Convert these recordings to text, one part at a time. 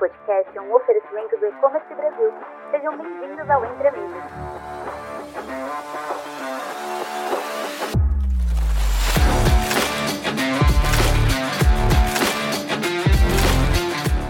podcast é um oferecimento do E-Commerce Brasil. Sejam bem-vindos ao Entre Amigos.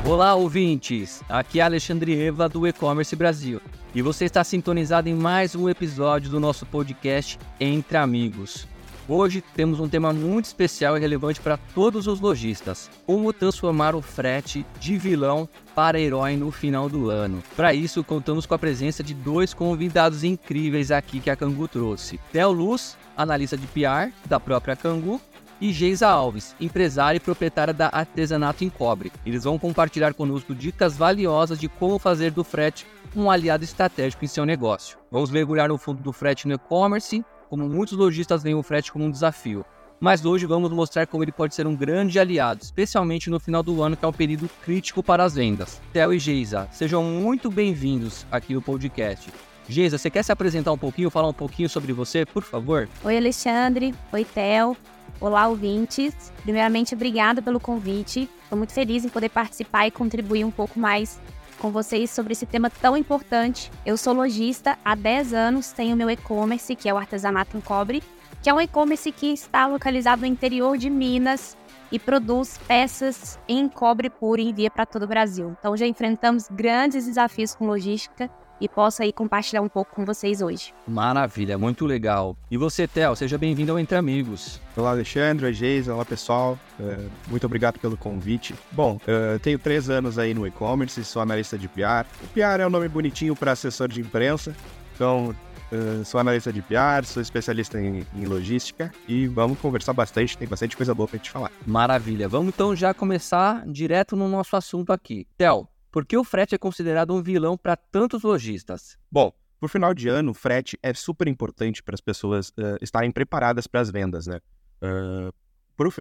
Olá, ouvintes! Aqui é Alexandre Eva do E-Commerce Brasil e você está sintonizado em mais um episódio do nosso podcast Entre Amigos. Hoje temos um tema muito especial e relevante para todos os lojistas: como transformar o frete de vilão para herói no final do ano. Para isso, contamos com a presença de dois convidados incríveis aqui que a Cangu trouxe: Theo Luz, analista de PR da própria Cangu, e Geisa Alves, empresária e proprietária da Artesanato em Cobre. Eles vão compartilhar conosco dicas valiosas de como fazer do frete um aliado estratégico em seu negócio. Vamos mergulhar no fundo do frete no e-commerce, como muitos lojistas veem o frete como um desafio. Mas hoje vamos mostrar como ele pode ser um grande aliado, especialmente no final do ano, que é um período crítico para as vendas. Theo e Geisa, sejam muito bem-vindos aqui no podcast. Geisa, você quer se apresentar um pouquinho, falar um pouquinho sobre você, por favor? Oi, Alexandre. Oi, Theo. Olá, ouvintes. Primeiramente, obrigada pelo convite. Estou muito feliz em poder participar e contribuir um pouco mais com vocês sobre esse tema tão importante. Eu sou lojista há 10 anos, tenho meu e-commerce, que é o Artesanato em Cobre, que é um e-commerce que está localizado no interior de Minas e produz peças em cobre puro e envia para todo o Brasil. Então já enfrentamos grandes desafios com logística e posso aí compartilhar um pouco com vocês hoje. Maravilha, muito legal. E você, Theo, seja bem-vindo ao Entre Amigos. Olá, Alexandre, oi, Geisa, olá, pessoal. Uh, muito obrigado pelo convite. Bom, uh, tenho três anos aí no e-commerce, sou analista de PR. O PR é um nome bonitinho para assessor de imprensa, então Uh, sou analista de PR, sou especialista em, em, logística e vamos conversar bastante, tem bastante coisa boa pra gente falar. Maravilha, vamos então já começar direto no nosso assunto aqui. Theo, por que o frete é considerado um vilão para tantos lojistas? Bom, por final de ano, o frete é super importante para as pessoas uh, estarem preparadas para as vendas, né? Uh,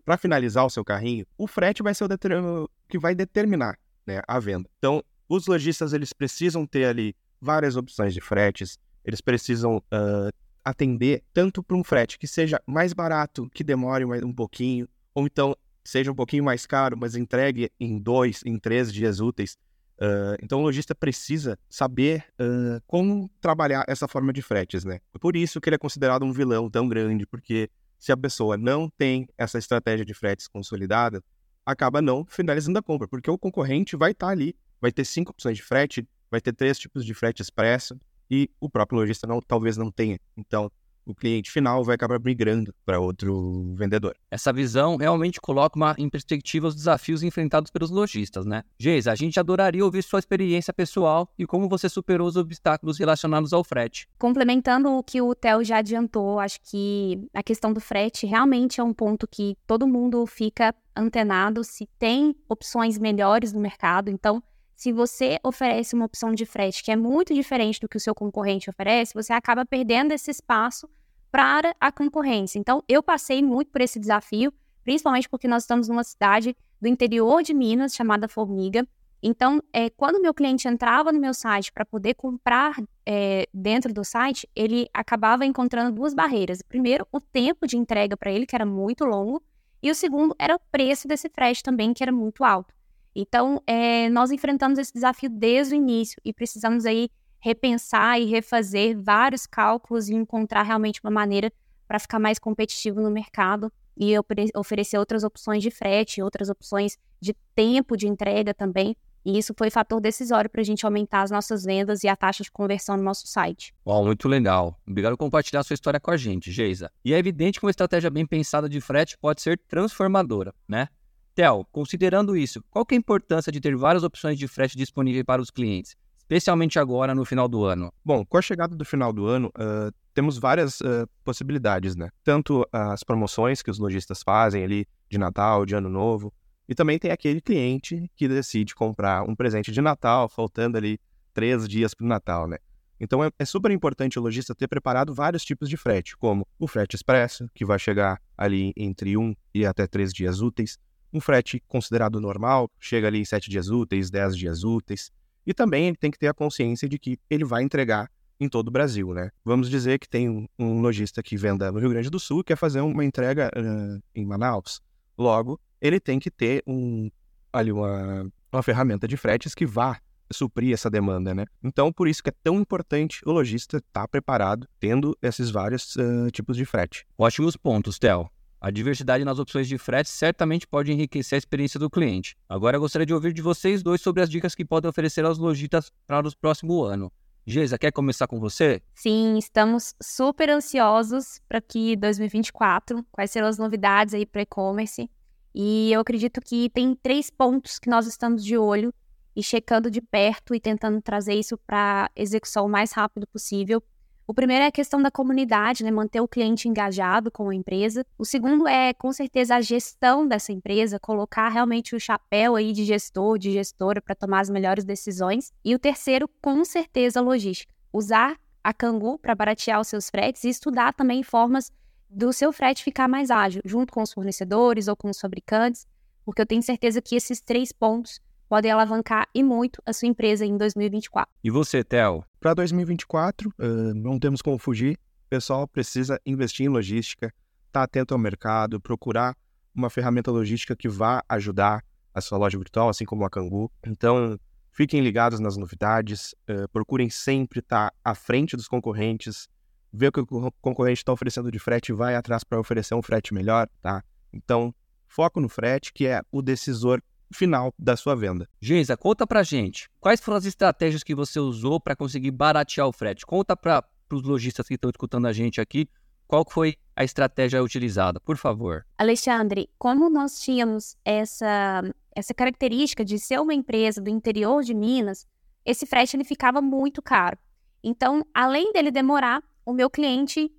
para finalizar o seu carrinho, o frete vai ser o que vai determinar né, a venda. Então, os lojistas eles precisam ter ali várias opções de fretes, eles precisam uh, atender tanto para um frete que seja mais barato, que demore um pouquinho, ou então seja um pouquinho mais caro, mas entregue em dois, em três dias úteis. Uh, então o lojista precisa saber uh, como trabalhar essa forma de fretes, né? Por isso que ele é considerado um vilão tão grande, porque se a pessoa não tem essa estratégia de fretes consolidada, acaba não finalizando a compra, porque o concorrente vai estar tá ali, vai ter cinco opções de frete, vai ter três tipos de frete expresso e o próprio lojista não, talvez não tenha. Então o cliente final vai acabar migrando para outro vendedor. Essa visão realmente coloca uma, em perspectiva os desafios enfrentados pelos lojistas, né? Geis, a gente adoraria ouvir sua experiência pessoal e como você superou os obstáculos relacionados ao frete. Complementando o que o Theo já adiantou, acho que a questão do frete realmente é um ponto que todo mundo fica antenado se tem opções melhores no mercado. Então, se você oferece uma opção de frete que é muito diferente do que o seu concorrente oferece, você acaba perdendo esse espaço para a concorrência. Então, eu passei muito por esse desafio, principalmente porque nós estamos numa cidade do interior de Minas chamada Formiga. Então, é, quando meu cliente entrava no meu site para poder comprar é, dentro do site, ele acabava encontrando duas barreiras. Primeiro, o tempo de entrega para ele, que era muito longo, e o segundo era o preço desse frete também, que era muito alto. Então, é, nós enfrentamos esse desafio desde o início e precisamos aí repensar e refazer vários cálculos e encontrar realmente uma maneira para ficar mais competitivo no mercado e oferecer outras opções de frete, outras opções de tempo de entrega também. E isso foi fator decisório para a gente aumentar as nossas vendas e a taxa de conversão no nosso site. Uau, muito legal. Obrigado por compartilhar sua história com a gente, Geisa. E é evidente que uma estratégia bem pensada de frete pode ser transformadora, né? Tel, considerando isso, qual é a importância de ter várias opções de frete disponíveis para os clientes? Especialmente agora no final do ano? Bom, com a chegada do final do ano, uh, temos várias uh, possibilidades, né? Tanto as promoções que os lojistas fazem ali de Natal, de Ano Novo, e também tem aquele cliente que decide comprar um presente de Natal, faltando ali três dias para o Natal, né? Então é, é, super importante o lojista ter preparado vários tipos de frete, como o frete expresso, que vai chegar ali entre um e até três dias úteis, um frete considerado normal, chega ali em sete dias úteis, dez dias úteis, e também ele tem que ter a consciência de que ele vai entregar em todo o Brasil, né? Vamos dizer que tem um, lojista que venda no Rio Grande do Sul quer fazer uma entrega uh, em Manaus. Logo, ele tem que ter um, ali uma, uma ferramenta de fretes que vá suprir essa demanda, né? Então, por isso que é tão importante o lojista estar tá preparado, tendo esses vários uh, tipos de frete. Ótimos pontos, Theo. A diversidade nas opções de frete certamente pode enriquecer a experiência do cliente. Agora eu gostaria de ouvir de vocês dois sobre as dicas que podem oferecer aos lojistas para o próximo ano. Geisa, quer começar com você? Sim, estamos super ansiosos para que 2024, quais serão as novidades aí para e-commerce. E eu acredito que tem três pontos que nós estamos de olho e checando de perto e tentando trazer isso para execução o mais rápido possível. O primeiro é a questão da comunidade, né? manter o cliente engajado com a empresa. O segundo é, com certeza, a gestão dessa empresa, colocar realmente o chapéu aí de gestor, de gestora para tomar as melhores decisões. E o terceiro, com certeza, a logística. Usar a Cangu para baratear os seus fretes e estudar também formas do seu frete ficar mais ágil, junto com os fornecedores ou com os fabricantes, porque eu tenho certeza que esses três pontos podem alavancar e muito a sua empresa em 2024. E você, Theo? Para 2024, uh, não temos como fugir. O pessoal precisa investir em logística, estar tá atento ao mercado, procurar uma ferramenta logística que vá ajudar a sua loja virtual, assim como a Cangu. Então, fiquem ligados nas novidades, uh, procurem sempre estar tá à frente dos concorrentes, ver o que o concorrente está oferecendo de frete e vai atrás para oferecer um frete melhor, tá? Então, foco no frete, que é o decisor final da sua venda. Geisa, conta pra gente, quais foram as estratégias que você usou para conseguir baratear o frete? Conta para os lojistas que estão escutando a gente aqui, qual foi a estratégia utilizada, por favor? Alexandre, como nós tínhamos essa, essa característica de ser uma empresa do interior de Minas, esse frete ele ficava muito caro. Então, além dele demorar, o meu cliente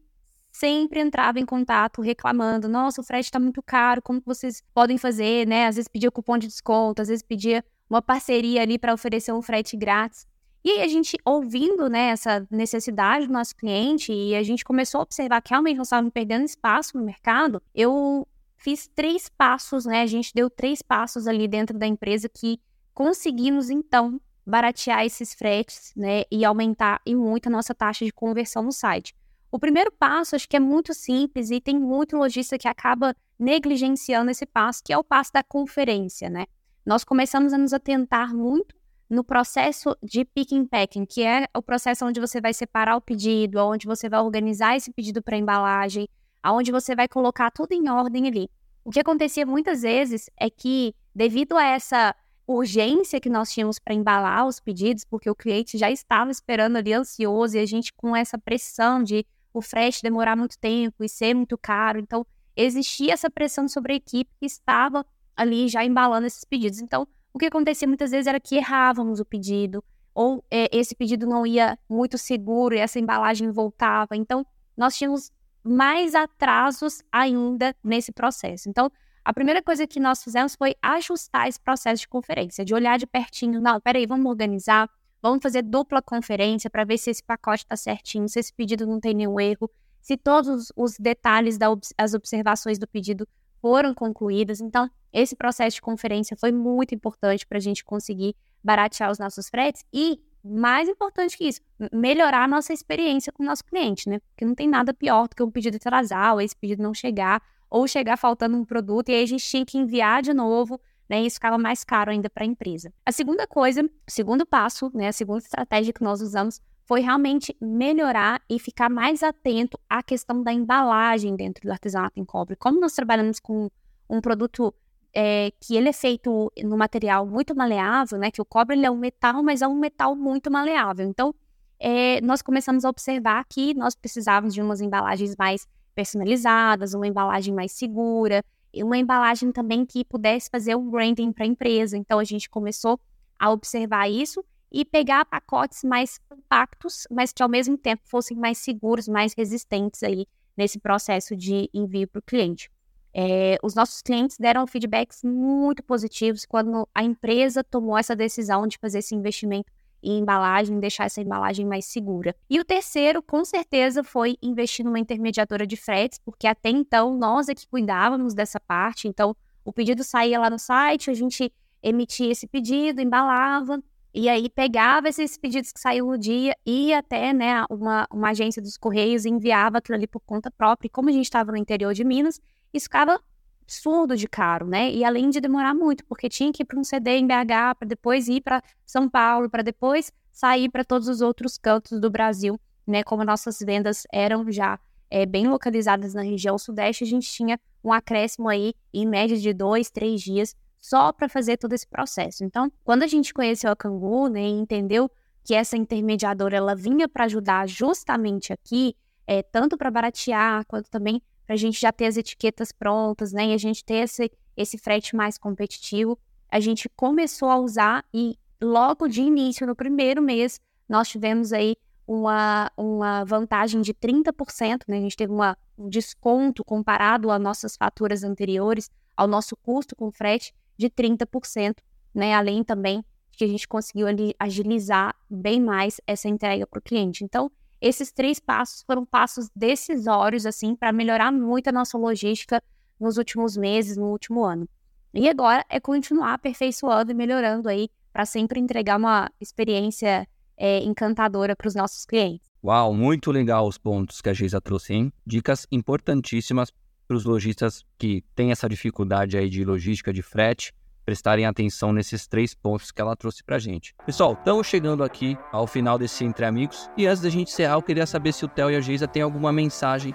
sempre entrava em contato reclamando: nossa, o frete está muito caro, como vocês podem fazer, né? Às vezes pedia cupom de desconto, às vezes pedia uma parceria ali para oferecer um frete grátis. E aí a gente ouvindo né, essa necessidade do nosso cliente e a gente começou a observar que realmente nós estávamos perdendo espaço no mercado, eu fiz três passos, né? A gente deu três passos ali dentro da empresa que conseguimos então baratear esses fretes, né, e aumentar e muito a nossa taxa de conversão no site. O primeiro passo, acho que é muito simples e tem muito lojista que acaba negligenciando esse passo, que é o passo da conferência, né? Nós começamos a nos atentar muito no processo de picking packing, que é o processo onde você vai separar o pedido, onde você vai organizar esse pedido para embalagem, aonde você vai colocar tudo em ordem ali. O que acontecia muitas vezes é que, devido a essa urgência que nós tínhamos para embalar os pedidos, porque o cliente já estava esperando ali ansioso e a gente com essa pressão de o frete demorar muito tempo e ser muito caro. Então, existia essa pressão sobre a equipe que estava ali já embalando esses pedidos. Então, o que acontecia muitas vezes era que errávamos o pedido, ou é, esse pedido não ia muito seguro e essa embalagem voltava. Então, nós tínhamos mais atrasos ainda nesse processo. Então, a primeira coisa que nós fizemos foi ajustar esse processo de conferência, de olhar de pertinho, não, peraí, vamos organizar, Vamos fazer dupla conferência para ver se esse pacote está certinho, se esse pedido não tem nenhum erro, se todos os detalhes das observações do pedido foram concluídas. Então, esse processo de conferência foi muito importante para a gente conseguir baratear os nossos fretes e, mais importante que isso, melhorar a nossa experiência com o nosso cliente, né? Porque não tem nada pior do que um pedido atrasar, ou esse pedido não chegar, ou chegar faltando um produto e aí a gente tinha que enviar de novo né? E isso ficava mais caro ainda para a empresa. A segunda coisa, o segundo passo, né? A segunda estratégia que nós usamos foi realmente melhorar e ficar mais atento à questão da embalagem dentro do artesanato em cobre. Como nós trabalhamos com um produto é, que ele é feito no material muito maleável, né? Que o cobre é um metal, mas é um metal muito maleável. Então, é, nós começamos a observar que nós precisávamos de umas embalagens mais personalizadas, uma embalagem mais segura, uma embalagem também que pudesse fazer um branding para a empresa. Então a gente começou a observar isso e pegar pacotes mais compactos, mas que ao mesmo tempo fossem mais seguros, mais resistentes aí nesse processo de envio para o cliente. É, os nossos clientes deram feedbacks muito positivos quando a empresa tomou essa decisão de fazer esse investimento em embalagem, deixar essa embalagem mais segura. E o terceiro, com certeza, foi investir numa intermediadora de fretes, porque até então nós é que cuidávamos dessa parte. Então, o pedido saía lá no site, a gente emitia esse pedido, embalava, e aí pegava esses pedidos que saíam no dia, ia até né, uma, uma agência dos Correios e enviava aquilo ali por conta própria. E como a gente estava no interior de Minas, isso ficava absurdo de caro, né? E além de demorar muito, porque tinha que ir para um CD em BH, para depois ir para São Paulo, para depois sair para todos os outros cantos do Brasil, né? Como nossas vendas eram já é, bem localizadas na região sudeste, a gente tinha um acréscimo aí em média de dois, três dias só para fazer todo esse processo. Então, quando a gente conheceu a Cangu, né, e entendeu que essa intermediadora ela vinha para ajudar justamente aqui, é, tanto para baratear quanto também para a gente já ter as etiquetas prontas, né, e a gente ter esse, esse frete mais competitivo, a gente começou a usar e logo de início, no primeiro mês, nós tivemos aí uma, uma vantagem de 30%, né? A gente teve uma, um desconto comparado às nossas faturas anteriores, ao nosso custo com frete de 30%, né? Além também que a gente conseguiu ali agilizar bem mais essa entrega para o cliente. Então, esses três passos foram passos decisórios, assim, para melhorar muito a nossa logística nos últimos meses, no último ano. E agora é continuar aperfeiçoando e melhorando aí para sempre entregar uma experiência é, encantadora para os nossos clientes. Uau, muito legal os pontos que a Geisa trouxe, hein? Dicas importantíssimas para os lojistas que têm essa dificuldade aí de logística de frete prestarem atenção nesses três pontos que ela trouxe para gente. Pessoal, estamos chegando aqui ao final desse Entre Amigos e antes da gente encerrar, eu queria saber se o Theo e a Geisa têm alguma mensagem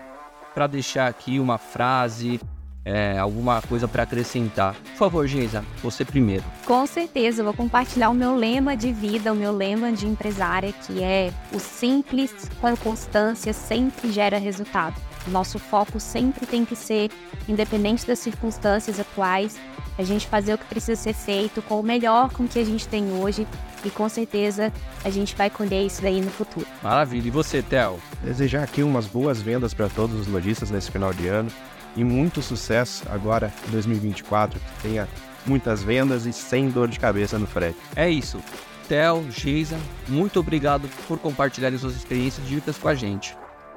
para deixar aqui, uma frase, é, alguma coisa para acrescentar. Por favor, Geisa, você primeiro. Com certeza, eu vou compartilhar o meu lema de vida, o meu lema de empresária, que é o simples com constância sempre gera resultado. Nosso foco sempre tem que ser, independente das circunstâncias atuais, a gente fazer o que precisa ser feito com o melhor com que a gente tem hoje e com certeza a gente vai colher isso daí no futuro. Maravilha. E você, Theo? Desejar aqui umas boas vendas para todos os lojistas nesse final de ano e muito sucesso agora em 2024, que tenha muitas vendas e sem dor de cabeça no frete. É isso. Theo, Geisa, muito obrigado por compartilharem suas experiências e dicas com a gente.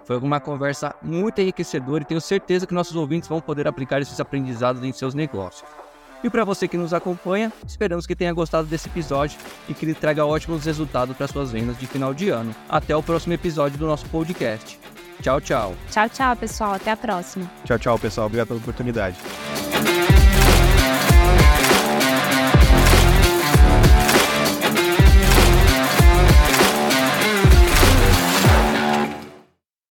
Foi uma conversa muito enriquecedora e tenho certeza que nossos ouvintes vão poder aplicar esses aprendizados em seus negócios. E para você que nos acompanha, esperamos que tenha gostado desse episódio e que ele traga ótimos resultados para suas vendas de final de ano. Até o próximo episódio do nosso podcast. Tchau, tchau. Tchau, tchau, pessoal. Até a próxima. Tchau, tchau, pessoal. Obrigado pela oportunidade.